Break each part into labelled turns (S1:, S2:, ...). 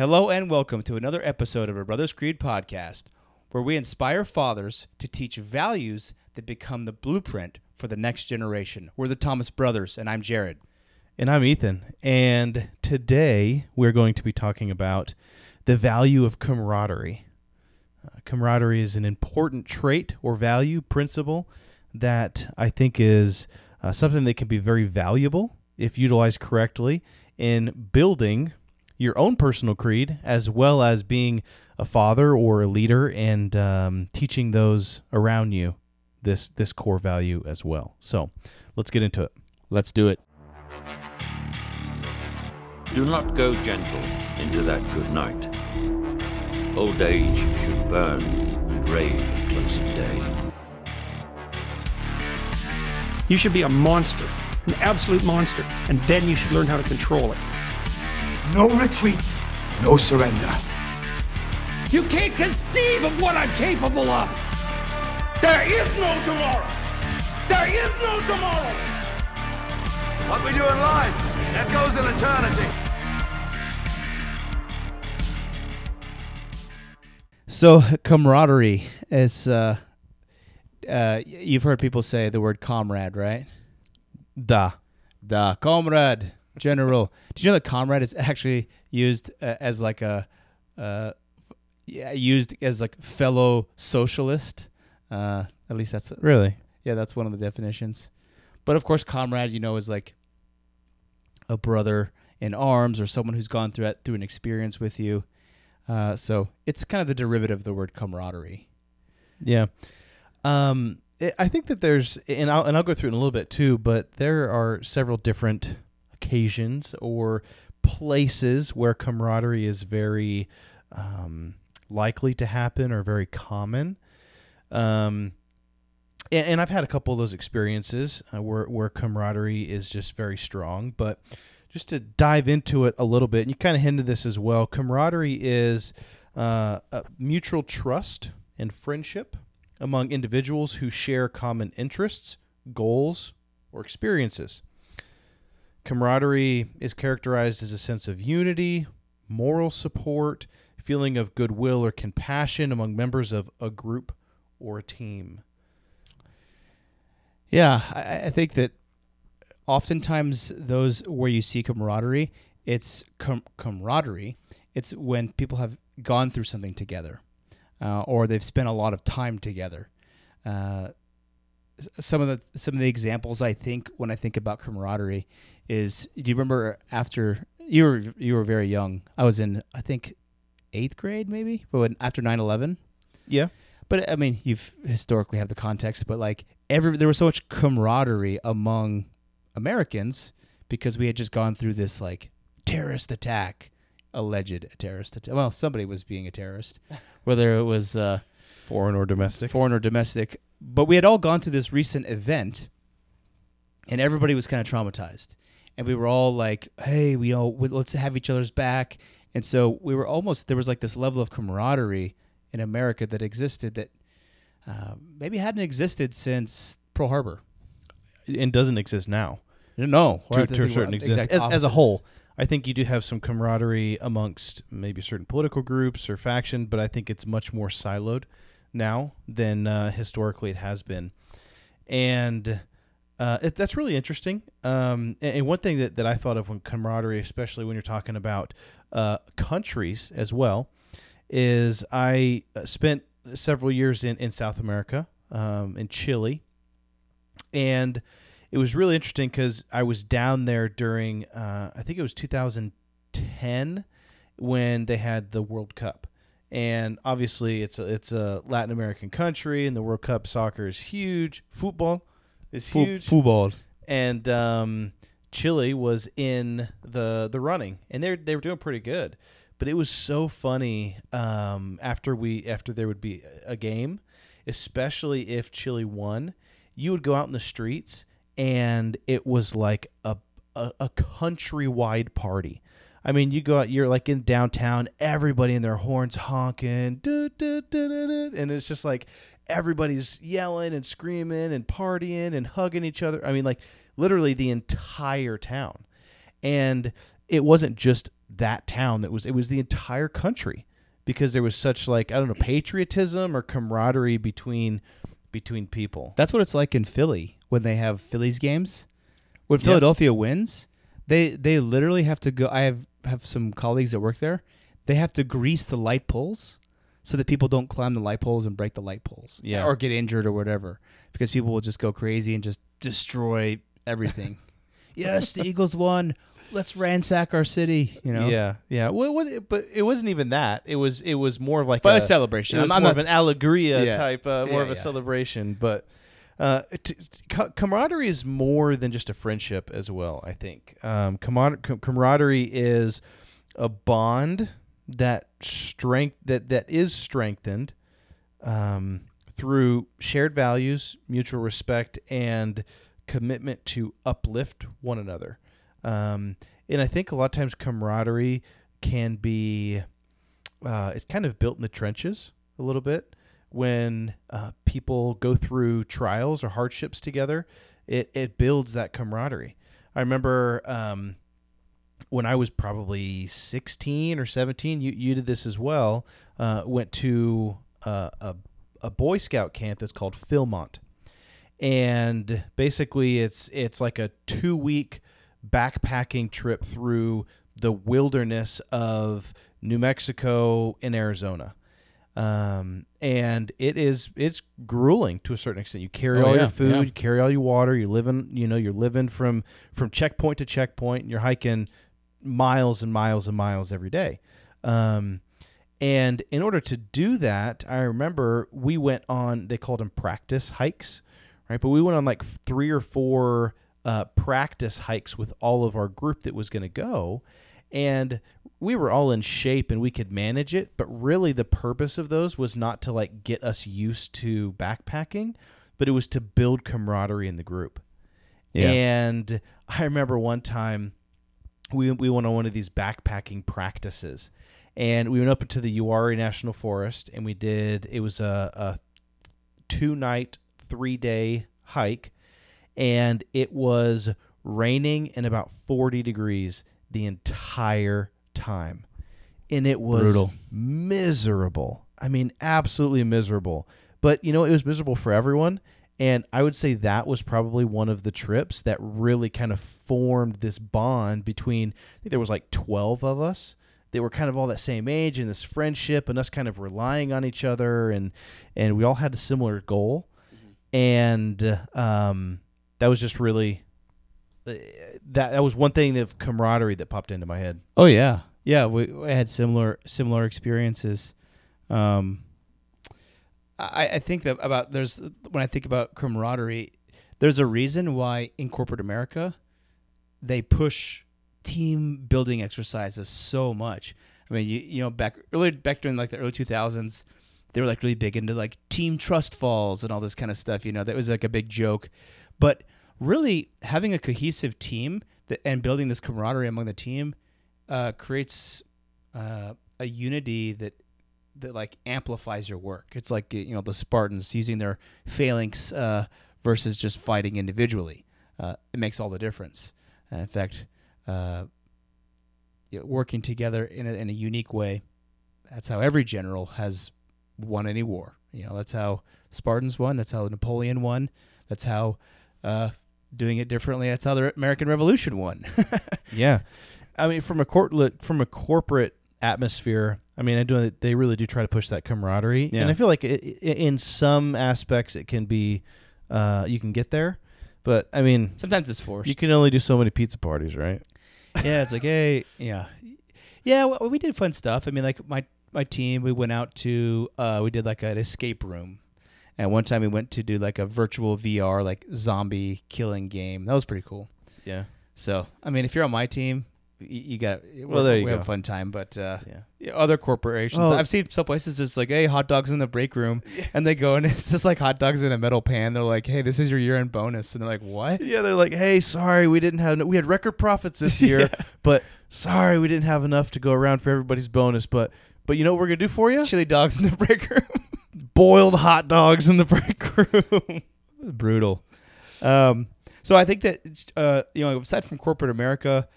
S1: Hello and welcome to another episode of a Brothers Creed podcast, where we inspire fathers to teach values that become the blueprint for the next generation. We're the Thomas Brothers, and I'm Jared.
S2: And I'm Ethan. And today we're going to be talking about the value of camaraderie. Uh, camaraderie is an important trait or value principle that I think is uh, something that can be very valuable if utilized correctly in building your own personal creed as well as being a father or a leader and um, teaching those around you this this core value as well. So let's get into it.
S1: Let's do it.
S3: Do not go gentle into that good night. Old age should burn and rave at close of day.
S4: You should be a monster, an absolute monster, and then you should learn how to control it.
S5: No retreat, no surrender.
S4: You can't conceive of what I'm capable of.
S6: There is no tomorrow. There is no tomorrow.
S7: What we do in life, that goes in eternity.
S1: So, camaraderie is, uh, uh, you've heard people say the word comrade, right?
S2: Da.
S1: Da, comrade, general. Did you know that comrade is actually used uh, as like a, uh, yeah, used as like fellow socialist? Uh, at least that's
S2: Really?
S1: Yeah, that's one of the definitions. But of course, comrade, you know, is like a brother in arms or someone who's gone through through an experience with you. Uh, so it's kind of the derivative of the word camaraderie.
S2: Yeah. Um, I- I think that there's, and I'll and I'll go through it in a little bit too. But there are several different occasions or places where camaraderie is very um, likely to happen or very common. Um, and, and I've had a couple of those experiences uh, where where camaraderie is just very strong. But just to dive into it a little bit, and you kind of hinted this as well. Camaraderie is uh, mutual trust and friendship among individuals who share common interests, goals, or experiences. Camaraderie is characterized as a sense of unity, moral support, feeling of goodwill or compassion among members of a group or a team.
S1: Yeah, I, I think that oftentimes those where you see camaraderie, it's com- camaraderie. It's when people have gone through something together, uh, or they've spent a lot of time together. Uh, some of the some of the examples I think when I think about camaraderie is do you remember after you were you were very young? I was in I think eighth grade maybe, but when, after 9-11.
S2: Yeah.
S1: But I mean, you've historically have the context, but like every there was so much camaraderie among Americans because we had just gone through this like terrorist attack, alleged terrorist attack. Well, somebody was being a terrorist, whether it was uh,
S2: Foreign or domestic.
S1: foreign or domestic. But we had all gone through this recent event, and everybody was kind of traumatized, and we were all like, "Hey, we all let's have each other's back." And so we were almost there was like this level of camaraderie in America that existed that uh, maybe hadn't existed since Pearl Harbor.
S2: and doesn't exist now.
S1: No,
S2: to, to a certain extent. As, as a whole, I think you do have some camaraderie amongst maybe certain political groups or faction, but I think it's much more siloed now than uh, historically it has been. And uh, it, that's really interesting. Um, and, and one thing that, that I thought of when camaraderie, especially when you're talking about uh, countries as well, is I uh, spent several years in, in South America, um, in Chile, and it was really interesting because I was down there during uh, I think it was 2010 when they had the World Cup, and obviously it's a, it's a Latin American country, and the World Cup soccer is huge. Football is huge,
S1: football.
S2: and um, Chile was in the the running, and they they were doing pretty good. But it was so funny um, after we after there would be a game, especially if Chile won. You would go out in the streets, and it was like a a, a countrywide party. I mean, you go out, you're like in downtown, everybody in their horns honking, doo, doo, doo, and it's just like everybody's yelling and screaming and partying and hugging each other. I mean, like literally the entire town. And it wasn't just that town that was it was the entire country because there was such like I don't know patriotism or camaraderie between between people.
S1: That's what it's like in Philly when they have Phillies games. When Philadelphia wins, they they literally have to go. I have have some colleagues that work there. They have to grease the light poles so that people don't climb the light poles and break the light poles,
S2: Yeah.
S1: or get injured or whatever, because people will just go crazy and just destroy everything. yes, the Eagles won. Let's ransack our city. You know.
S2: Yeah, yeah. Well, what, but it wasn't even that. It was it was more of like
S1: But
S2: a,
S1: celebration.
S2: It was
S1: I'm- I'm
S2: more
S1: not-
S2: of an allegoria
S1: Yeah.
S2: type, uh, more
S1: Yeah,
S2: of a
S1: yeah.
S2: celebration. But uh, t- t- camaraderie is more than just a friendship as well. I think um, camar- camaraderie is a bond that strength that that is strengthened um, through shared values, mutual respect, and commitment to uplift one another. Um, and I think a lot of times camaraderie can be uh, it's kind of built in the trenches a little bit when uh, people go through trials or hardships together. It it builds that camaraderie. I remember um, when I was probably 16 or 17, you, you did this as well. Uh, went to uh, a, a Boy Scout camp that's called Philmont. And basically, it's it's like a two week backpacking trip through the wilderness of New Mexico and Arizona. Um, and it is it's grueling to a certain extent. You carry
S1: Oh,
S2: all
S1: yeah,
S2: your food,
S1: yeah.
S2: you carry all your water. You're living, you know, you're living from from checkpoint to checkpoint. And you're hiking miles and miles and miles every day. Um, and in order to do that, I remember we went on, they called them practice hikes, right? But we went on like three or four uh, practice hikes with all of our group that was going to go. And we were all in shape and we could manage it. But really, the purpose of those was not to like get us used to backpacking, but it was to build camaraderie in the group.
S1: Yeah.
S2: And I remember one time we we went on one of these backpacking practices, and we went up into the Uwharrie National Forest, and we did it was a, a two night, three day hike, and it was raining and about forty degrees the entire time, and it was
S1: Brutal.
S2: miserable. I mean, absolutely miserable. But you know, it was miserable for everyone. And I would say that was probably one of the trips that really kind of formed this bond between. I think there was like twelve of us. They were kind of all that same age and this friendship and us kind of relying on each other and and we all had a similar goal. And um, that was just really that that was one thing of camaraderie that popped into my head.
S1: Oh yeah, yeah. We, we had similar similar experiences. Um, I, I think that about there's when I think about camaraderie, there's a reason why in corporate America they push team building exercises so much. I mean, you you know back early back during like the early two thousands, they were like really big into like team trust falls and all this kind of stuff. You know, that was like a big joke, but really having a cohesive team that, and building this camaraderie among the team uh, creates uh, a unity that that like amplifies your work. It's like you know the Spartans using their phalanx uh, versus just fighting individually. Uh, it makes all the difference. Uh, in fact, uh, working together in a, in a unique way. That's how every general has won any war. You know, that's how Spartans won. That's how Napoleon won. That's how uh, doing it differently. That's how the American Revolution won.
S2: Yeah, I mean, from a court from a corporate atmosphere, I mean, I do they really do try to push that camaraderie,
S1: Yeah.
S2: and I feel like it, in some aspects it can be, uh, you can get there, but I mean,
S1: Sometimes it's forced.
S2: you can only do so many pizza parties, right?
S1: yeah, it's like, hey, yeah, yeah. Well, we did fun stuff. I mean, like my my team, we went out to, uh, we did like an escape room, and one time we went to do like a virtual VR like zombie killing game. That was pretty cool.
S2: Yeah,
S1: So, I mean, if you're on my team, you, you got
S2: Well, there you
S1: we
S2: go.
S1: have a fun time. But uh,
S2: yeah.
S1: yeah, other corporations,
S2: Oh.
S1: I've seen some places it's like, hey, hot dogs in the break room, and they go and it's just like hot dogs in a metal pan. They're like, hey, this is your year end bonus, and they're like, what?
S2: Yeah, they're like, "Hey, sorry, we didn't have we had record profits this year, but sorry, we didn't have enough to go around for everybody's bonus. But but you know what we're gonna do for you?
S1: Chili dogs in the break room.
S2: Boiled hot dogs in the break room.
S1: brutal. Um, so I think that uh, you know, aside from corporate America,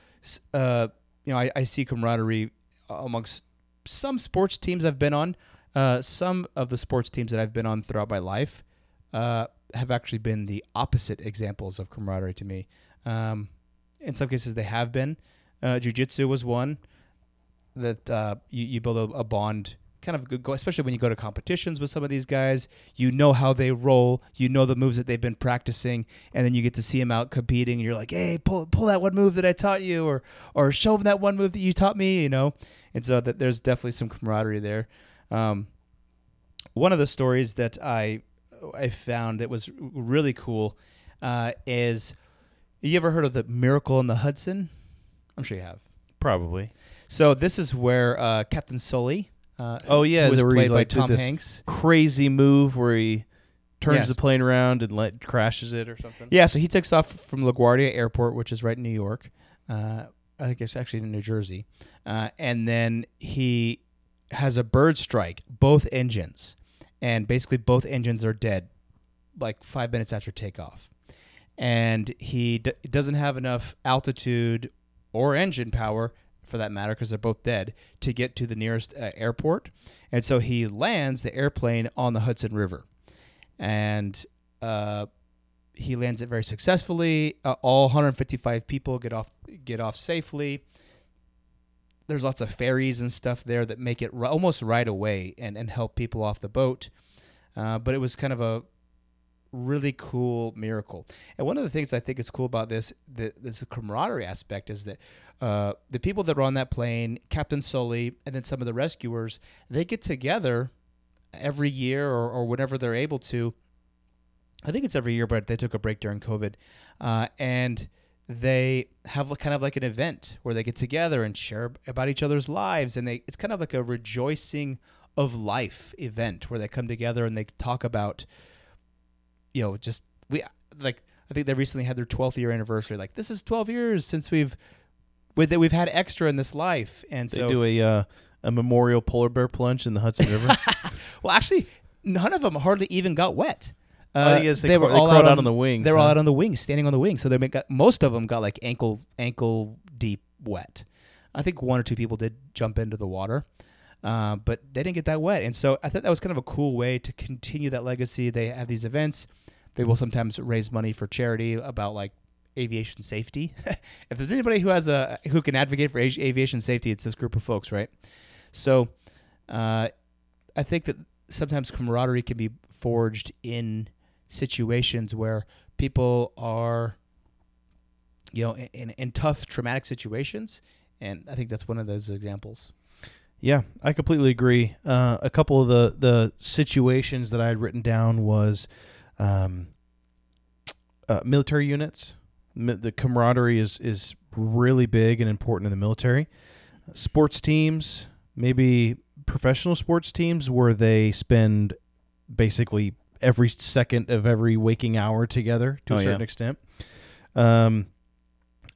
S1: uh, you know, I, I see camaraderie amongst some sports teams I've been on. Uh, some of the sports teams that I've been on throughout my life uh, have actually been the opposite examples of camaraderie to me. Um, in some cases, they have been. Uh, Jiu Jitsu was one that uh, you, you build a, a bond kind of go, especially when you go to competitions with some of these guys. You know how they roll. You know the moves that they've been practicing, and then you get to see them out competing, and you're like, "Hey, pull pull that one move that I taught you, or or show them that one move that you taught me." You know, and so that there's definitely some camaraderie there. Um, one of the stories that I I found that was really cool uh, is you ever heard of the Miracle in the Hudson? I'm sure you have.
S2: Probably.
S1: So this is where uh, Captain Sully uh,
S2: oh yeah,
S1: was played by
S2: like,
S1: Tom Hanks.
S2: Crazy move where he turns
S1: Yes.
S2: the plane around and let crashes it or something.
S1: Yeah, so he takes off from LaGuardia Airport, which is right in New York. Uh, I think it's actually in New Jersey, uh, and then he has a bird strike both engines, and basically both engines are dead, like five minutes after takeoff, and he d- doesn't have enough altitude or engine power for that matter because they're both dead to get to the nearest uh, airport, and so he lands the airplane on the Hudson River, and uh, he lands it very successfully. Uh, all 155 people get off get off safely. There's lots of ferries and stuff there that make it ri- almost right away and, and help people off the boat. Uh, but it was kind of a really cool miracle. And one of the things I think is cool about this, the, this camaraderie aspect, is that uh, the people that were on that plane, Captain Sully, and then some of the rescuers, they get together every year or, or whenever they're able to I think it's every year, but they took a break during COVID, uh, and they have kind of like an event where they get together and share about each other's lives, and they it's kind of like a rejoicing of life event where they come together and they talk about, you know, just we like I think they recently had their 12th year anniversary. Like this is 12 years since we've with that we've had extra in this life, and
S2: They
S1: so
S2: do a uh, a memorial polar bear plunge in the Hudson River.
S1: well, actually, none of them hardly even got wet.
S2: Oh,
S1: Uh,
S2: yes, they craw- they crawled out on the wings,
S1: They were all out on the wings, standing on the wings. So they got most of them got like ankle ankle deep wet. I think one or two people did jump into the water, uh, but they didn't get that wet. And so I thought that was kind of a cool way to continue that legacy. They have these events. They will sometimes raise money for charity about like aviation safety. if there's anybody who has a who can advocate for aviation safety, it's this group of folks, right? So uh, I think that sometimes camaraderie can be forged in situations where people are, you know, in, in tough, traumatic situations. And I think that's one of those examples.
S2: Yeah, I completely agree. Uh, a couple of the the situations that I had written down was um, uh, military units. Mi- the camaraderie is is really big and important in the military. Sports teams, maybe professional sports teams, where they spend basically every second of every waking hour together to
S1: Oh,
S2: a certain
S1: yeah.
S2: extent. Um,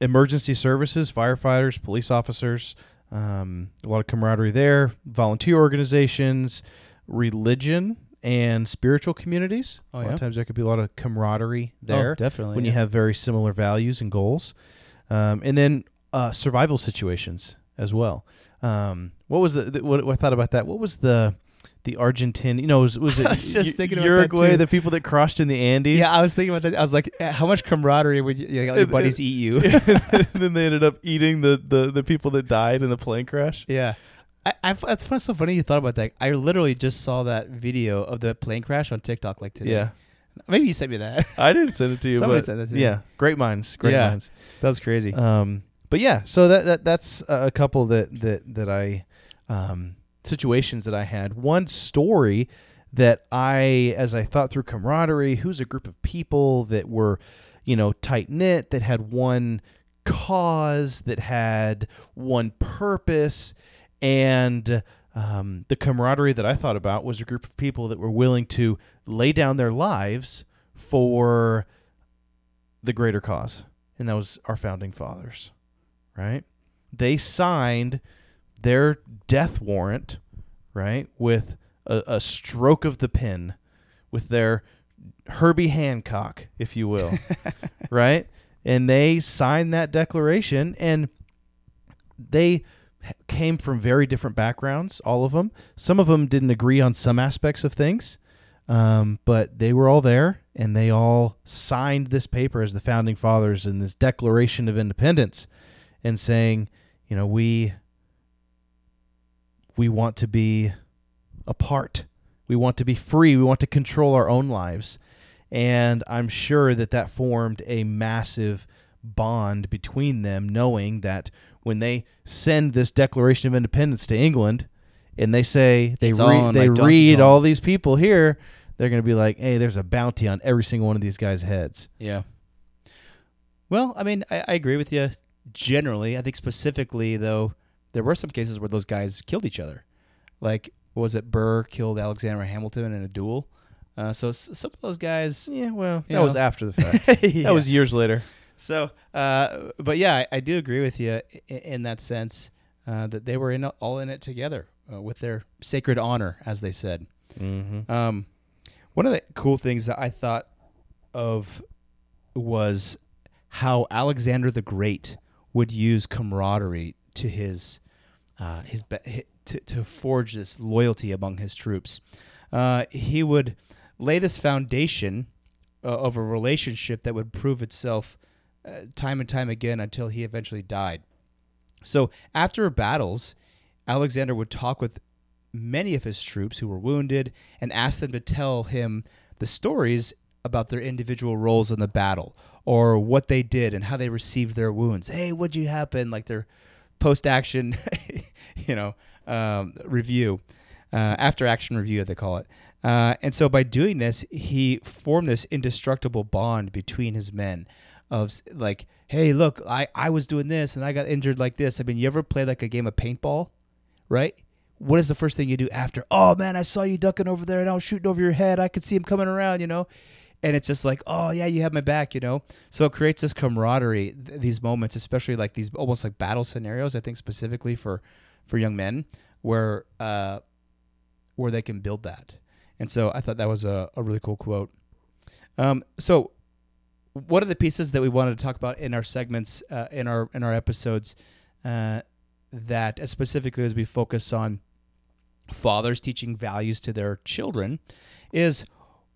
S2: emergency services, firefighters, police officers, um, a lot of camaraderie there. Volunteer organizations, religion, and spiritual communities.
S1: Oh,
S2: a lot
S1: yeah?
S2: of times there could be a lot of camaraderie there
S1: Oh, definitely.
S2: when you have very similar values and goals. Um, and then uh, survival situations as well. Um, what was the, the what, what I thought about that? What was the the Argentine? You know, was, was it
S1: I was just
S2: U-
S1: thinking
S2: Uruguay? The people that crossed in the Andes.
S1: Yeah, I was thinking about that. I was like, eh, how much camaraderie would you, you know, your buddies eat you?
S2: and then they ended up eating the, the, the people that died in the plane crash.
S1: yeah. I, I, fun- so funny you thought about that. I literally just saw that video of the plane crash on TikTok like today.
S2: Yeah,
S1: Maybe you sent me that.
S2: I didn't send it to you.
S1: Somebody
S2: but
S1: sent it to me.
S2: Yeah, great minds, great
S1: Yeah.
S2: minds.
S1: That was crazy.
S2: Um, but yeah, so that, that that's a couple that that that I um, situations that I had. One story that I, as I thought through camaraderie, who's a group of people that were, you know, tight knit, that had one cause, that had one purpose, and um, the camaraderie that I thought about was a group of people that were willing to lay down their lives for the greater cause, and that was our founding fathers, right? They signed their death warrant, right, with a, a stroke of the pen, with their Herbie Hancock, if you will, right? And they signed that declaration, and they came from very different backgrounds, all of them. Some of them didn't agree on some aspects of things, um, but they were all there and they all signed this paper as the founding fathers in this Declaration of Independence and saying, you know, we we want to be apart. We want to be free. We want to control our own lives. And I'm sure that that formed a massive bond between them, knowing that when they send this Declaration of Independence to England and they say they read they like read all these people here, they're going to be like, "Hey, there's a bounty on every single one of these guys' heads."
S1: Yeah. Well, I mean, I, I agree with you generally. I think specifically though, there were some cases where those guys killed each other. Like, was it Burr killed Alexander Hamilton in a duel? Uh, so s- some of those guys,
S2: yeah, well, that know. was after the fact. yeah. That was years later.
S1: So, uh, but yeah, I, I, do agree with you in, in that sense uh, that they were in all in it together uh, with their sacred honor, as they said.
S2: Mm-hmm.
S1: Um, one of the cool things that I thought of was how Alexander the Great would use camaraderie to his uh, his to, to forge this loyalty among his troops. Uh, he would lay this foundation uh, of a relationship that would prove itself uh, time and time again until he eventually died. So after battles, Alexander would talk with many of his troops who were wounded and ask them to tell him the stories about their individual roles in the battle or what they did and how they received their wounds. Hey, what'd you happen? Like their post action, you know, um, review, uh, after action review, they call it. Uh, and so by doing this, he formed this indestructible bond between his men of like, hey, look, I, I was doing this and I got injured like this. I mean, you ever play like a game of paintball, right? What is the first thing you do after? Oh man, I saw you ducking over there and I was shooting over your head. I could see him coming around, you know? And it's just like, oh yeah, you have my back, you know? So it creates this camaraderie, th- these moments, especially like these almost like battle scenarios, I think specifically for, for young men where, uh, where they can build that. And so I thought that was a, a really cool quote. Um, so one of the pieces that we wanted to talk about in our segments, uh, in our in our episodes, uh, that specifically as we focus on fathers teaching values to their children, is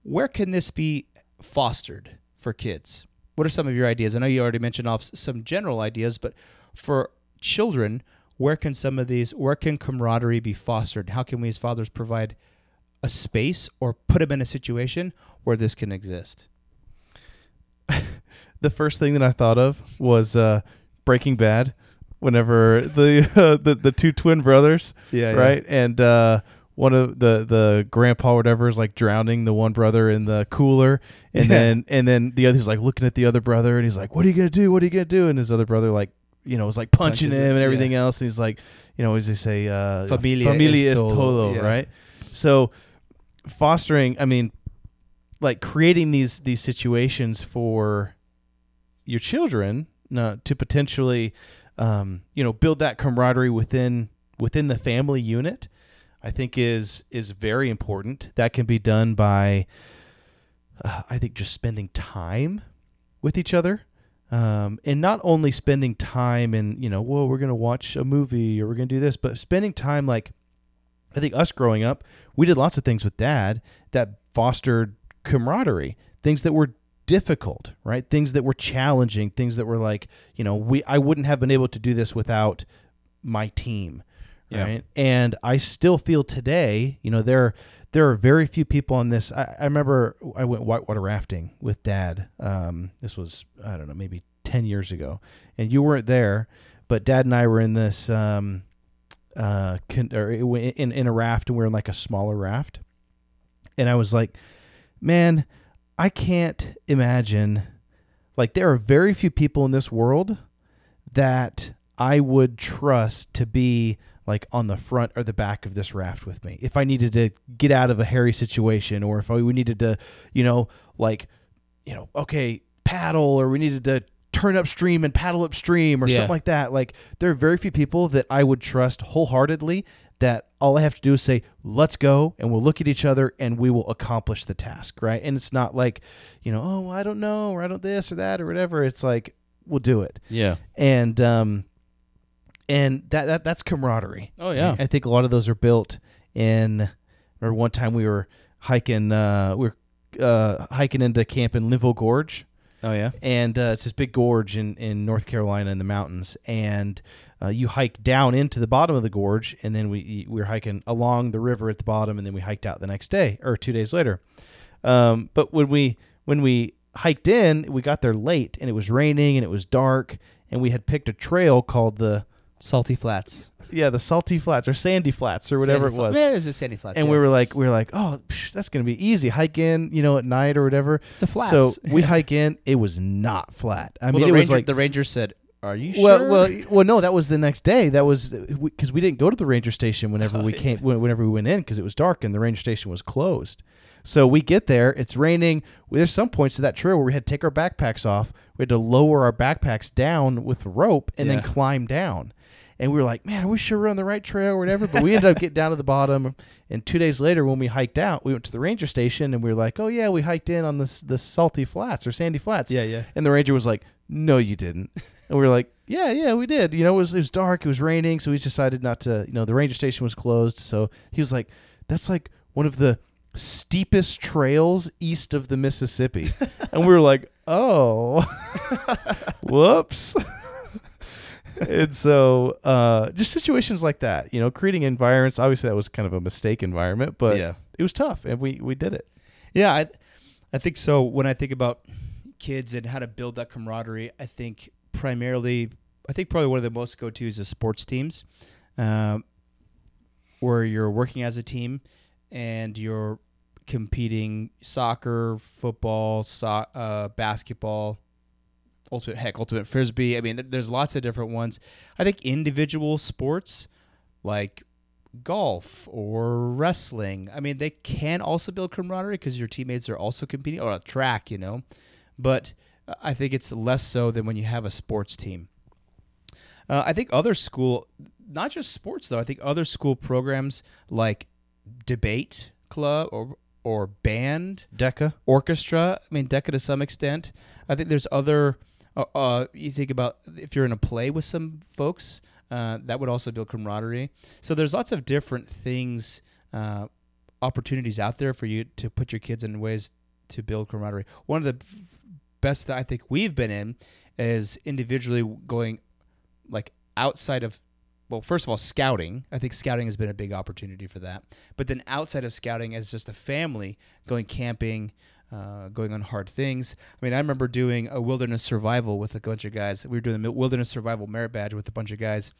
S1: where can this be fostered for kids? What are some of your ideas? I know you already mentioned off some general ideas, but for children, where can some of these, where can camaraderie be fostered? How can we as fathers provide a space or put them in a situation where this can exist?
S2: The first thing that I thought of was uh, Breaking Bad. Whenever the uh, the the two twin brothers,
S1: yeah,
S2: right, yeah. and uh, one of the the grandpa or whatever is like drowning the one brother in the cooler, and yeah. then and then the other's like looking at the other brother, and he's like, "What are you gonna do? What are you gonna do?" And his other brother like you know was like punching Punches him and everything yeah. else, and he's like, you know, as they say, uh,
S1: familia, familia
S2: es todo, todo right? So fostering, I mean, like creating these these situations for your children uh, to potentially um, you know build that camaraderie within within the family unit I think is is very important. That can be done by uh, I think just spending time with each other um, and not only spending time and you know well we're gonna watch a movie or we're gonna do this but spending time like I think us growing up we did lots of things with dad that fostered camaraderie, things that were difficult, right? Things that were challenging, things that were like, you know, we I wouldn't have been able to do this without my team, yeah. right? And I still feel today, you know, there there are very few people on this. I, I remember I went whitewater rafting with dad. Um, this was I don't know, maybe ten years ago, and you weren't there, but dad and I were in this um, uh, con- or in in a raft, and we are in like a smaller raft, and I was like man, I can't imagine. Like, there are very few people in this world that I would trust to be like on the front or the back of this raft with me. If I needed to get out of a hairy situation or if I, we needed to, you know, like, you know, okay, paddle or we needed to turn upstream and paddle upstream or yeah. something like that. Like, there are very few people that I would trust wholeheartedly that all I have to do is say, let's go, and we'll look at each other and we will accomplish the task, right? And it's not like, you know, oh, I don't know, or I don't this or that or whatever. It's like, we'll do it.
S1: Yeah.
S2: And, um, and that, that that's camaraderie.
S1: Oh, yeah.
S2: I think a lot of those are built in. Remember one time we were hiking, uh, we were uh, hiking into camp in Linville Gorge,
S1: Oh yeah.
S2: and uh, it's this big gorge in, in North Carolina in the mountains, and uh, you hike down into the bottom of the gorge, and then we we were hiking along the river at the bottom, and then we hiked out the next day or two days later. Um, but when we when we hiked in, we got there late, and it was raining, and it was dark, and we had picked a trail called the
S1: Salty Flats
S2: yeah the Salty Flats or Sandy Flats or whatever
S1: Sandy
S2: it was.
S1: Yeah, it was a Sandy Flats.
S2: and
S1: yeah.
S2: we were like, we were like, oh, psh, that's gonna be easy. Hike in, you know, at night or whatever.
S1: It's a flat.
S2: So we hike in. It was not flat. I
S1: well,
S2: mean,
S1: the
S2: it was like
S1: the ranger said, "Are you
S2: well,
S1: sure?"
S2: well, well. No, that was the next day. That was because we, didn't go to the ranger station whenever
S1: Oh,
S2: we came. Whenever we went in, because it was dark and the ranger station was closed. So we get there. It's raining. There's some points to that trail where we had to take our backpacks off. We had to lower our backpacks down with rope and then climb down. And we were like, man, are we sure we're on the right trail or whatever? But we ended up getting down to the bottom. And two days later, when we hiked out, we went to the ranger station and we were like, oh yeah, we hiked in on this the salty flats or sandy flats.
S1: Yeah, yeah.
S2: And the ranger was like, "No, you didn't." And we were like, "Yeah, yeah, we did." You know, it was it was dark, it was raining, so we decided not to. You know, the ranger station was closed, so he was like, "That's like one of the steepest trails east of the Mississippi," and we were like, "Oh, whoops." and so, uh, just situations like that, you know, creating environments. Obviously, that was kind of a mistake environment, but
S1: Yeah.
S2: it was tough, and we we did it.
S1: Yeah, I, I think so. When I think about kids and how to build that camaraderie, I think primarily, I think probably one of the most go tos is sports teams, um, where you're working as a team and you're competing soccer, football, so, uh, basketball, ultimate heck, ultimate frisbee. I mean, there's lots of different ones. I think individual sports like golf or wrestling. I mean, they can also build camaraderie because your teammates are also competing or a track, you know. But uh, I think it's less so than when you have a sports team. Uh, I think other school, not just sports though. I think other school programs like debate club or or band
S2: Deca.
S1: orchestra. I mean, Deca to some extent. I think there's other. Uh, you think about if you're in a play with some folks, uh, that would also build camaraderie. So there's lots of different things, uh, opportunities out there for you to put your kids in ways to build camaraderie. One of the f- best that I think we've been in is individually going like outside of well, first of all, scouting. I think scouting has been a big opportunity for that. But then outside of scouting, as just a family, going camping, uh, going on hard things. I mean, I remember doing a wilderness survival with a bunch of guys. We were doing a wilderness survival merit badge with a bunch of guys.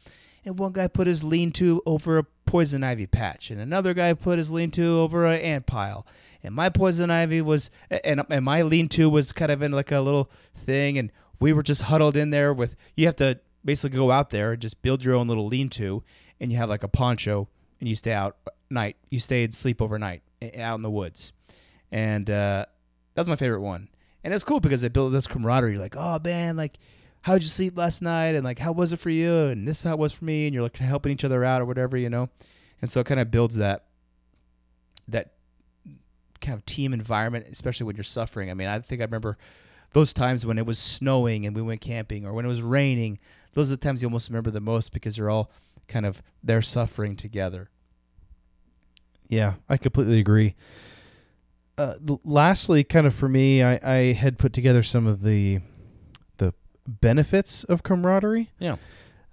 S1: And one guy put his lean-to over a poison ivy patch, and another guy put his lean-to over an ant pile. And my poison ivy was, and, and my lean-to was kind of in like a little thing, and we were just huddled in there with. You have to basically go out there and just build your own little lean-to, and you have like a poncho, and you stay out night. You stay and sleep overnight out in the woods, and uh, that was my favorite one. And it's cool because it built this camaraderie. Like, oh man, like, how'd you sleep last night? And like, how was it for you? And this is how it was for me. And you're like helping each other out or whatever, you know. And so it kind of builds that that kind of team environment, especially when you're suffering. I mean, I think I remember those times when it was snowing and we went camping, or when it was raining. Those are the times you almost remember the most because you're all kind of there suffering together.
S2: Yeah, I completely agree. Uh, lastly, kind of for me, I, I had put together some of the the benefits of camaraderie.
S1: Yeah.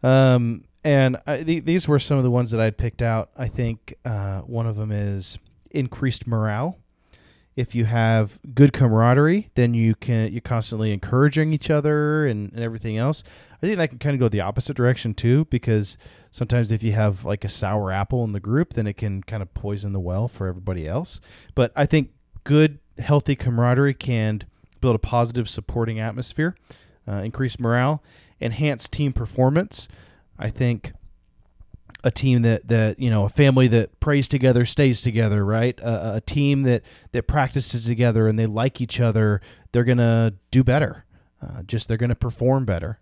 S2: Um, and I, th- these were some of the ones that I'd picked out. I think uh, one of them is increased morale. If you have good camaraderie, then you can you're constantly encouraging each other and, and everything else. I think that can kind of go the opposite direction too, because sometimes if you have like a sour apple in the group, then it can kind of poison the well for everybody else. But I think good, healthy camaraderie can build a positive, supporting atmosphere, uh, increase morale, enhance team performance. I think a team that that you know a family that prays together stays together right? A, a team that that practices together and they like each other they're gonna do better. Uh, just they're gonna perform better.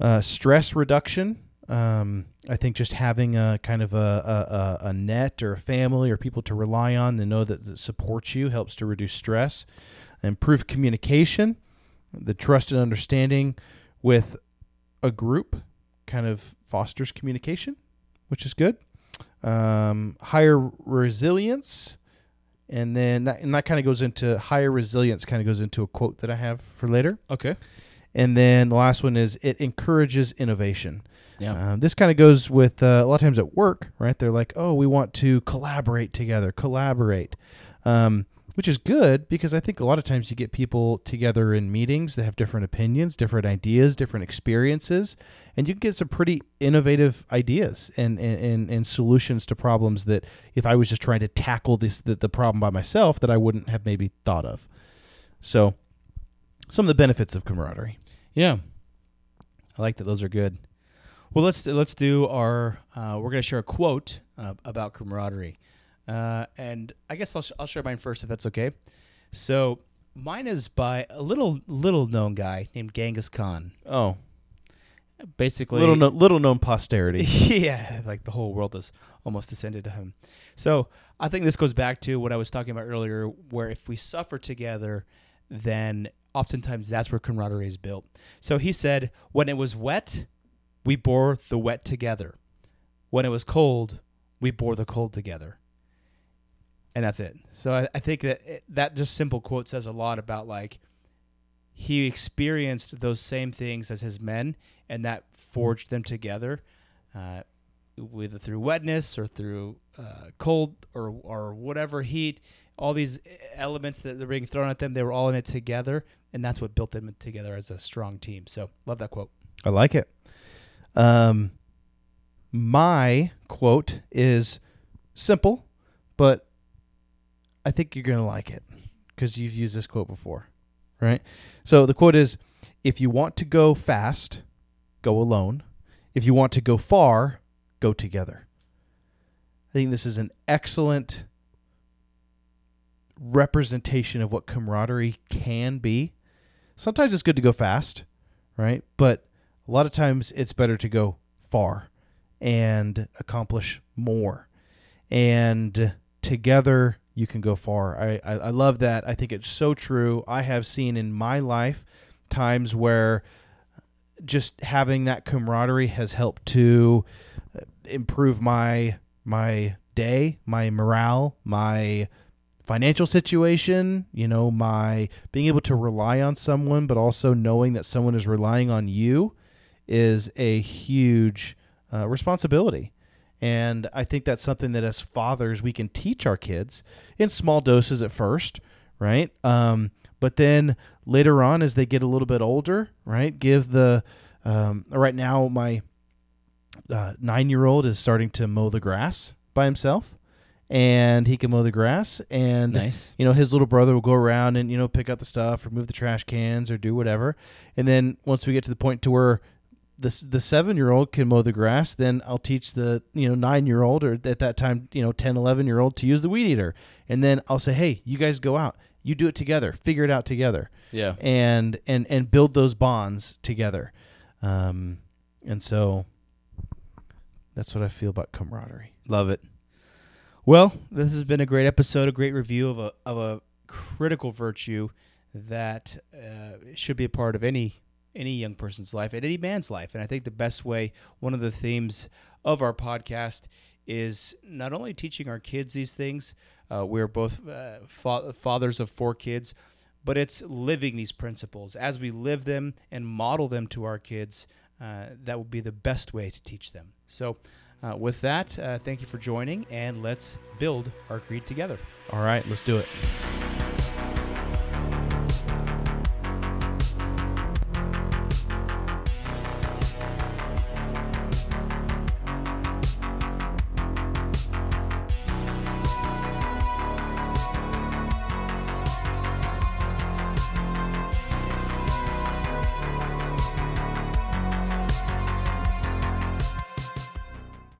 S2: Uh, stress reduction um, I think just having a kind of a, a, a net or a family or people to rely on that know that, that supports you helps to reduce stress improve communication the trust and understanding with a group kind of fosters communication, which is good. Um, higher resilience, and then that, and that kind of goes into higher resilience. Kind of goes into a quote that I have for later.
S1: Okay.
S2: And then the last one is it encourages innovation.
S1: Yeah.
S2: Uh, this kind of goes with uh, a lot of times at work, right? They're like, oh, we want to collaborate together, collaborate, um, which is good because I think a lot of times you get people together in meetings that have different opinions, different ideas, different experiences, and you can get some pretty innovative ideas and, and, and solutions to problems that if I was just trying to tackle this the, the problem by myself that I wouldn't have maybe thought of. So, some of the benefits of camaraderie.
S1: Yeah. I like that. Those are good. Well, let's let's do our. Uh, we're going to share a quote uh, about camaraderie, uh, and I guess I'll sh- I'll share mine first if that's okay. So mine is by a little little known guy named Genghis Khan.
S2: Oh,
S1: basically
S2: little no, little known posterity.
S1: yeah, like the whole world has almost descended to him. So I think this goes back to what I was talking about earlier, where if we suffer together, then oftentimes that's where camaraderie is built. So he said, when it was wet we bore the wet together. When it was cold, we bore the cold together. And that's it. So I, I think that it, that just simple quote says a lot about like he experienced those same things as his men, and that forged them together, uh, whether through wetness or through uh, cold or or whatever heat. All these elements that are being thrown at them, they were all in it together, and that's what built them together as a strong team. So love that quote.
S2: I like it. Um, my quote is simple, but I think you're going to like it because you've used this quote before, right? So the quote is If you want to go fast, go alone. If you want to go far, go together. I think this is an excellent representation of what camaraderie can be. Sometimes it's good to go fast, right? But a lot of times it's better to go far and accomplish more. And together you can go far. I, I, I, love that. I think it's so true. I have seen in my life times where just having that camaraderie has helped to improve my my day, my morale, my financial situation, you know, my being able to rely on someone, but also knowing that someone is relying on you is a huge uh, responsibility. And I think that's something that as fathers we can teach our kids in small doses at first, right? Um, but then later on, as they get a little bit older, right? Give the um, right now my uh, nine year old is starting to mow the grass by himself, and he can mow the grass. And
S1: nice.
S2: you know his little brother will go around and you know pick up the stuff or move the trash cans or do whatever. And then once we get to the point to where the the seven year old can mow the grass, then I'll teach the you know nine year old or at that time you know 10, 11 year old to use the weed eater, and then I'll say, hey, you guys go out, you do it together, figure it out together,
S1: yeah,
S2: and and and build those bonds together, um, and so that's what I feel about camaraderie.
S1: Love it. Well, this has been a great episode, a great review of a of a critical virtue that uh, should be a part of any any young person's life and any man's life. And I think the best way, one of the themes of our podcast is not only teaching our kids these things, uh, we're both uh, fa- fathers of four kids, but it's living these principles. As we live them and model them to our kids, uh, that would be the best way to teach them. So, uh, with that, uh, thank you for joining, and let's build our creed together.
S2: All right, let's do it.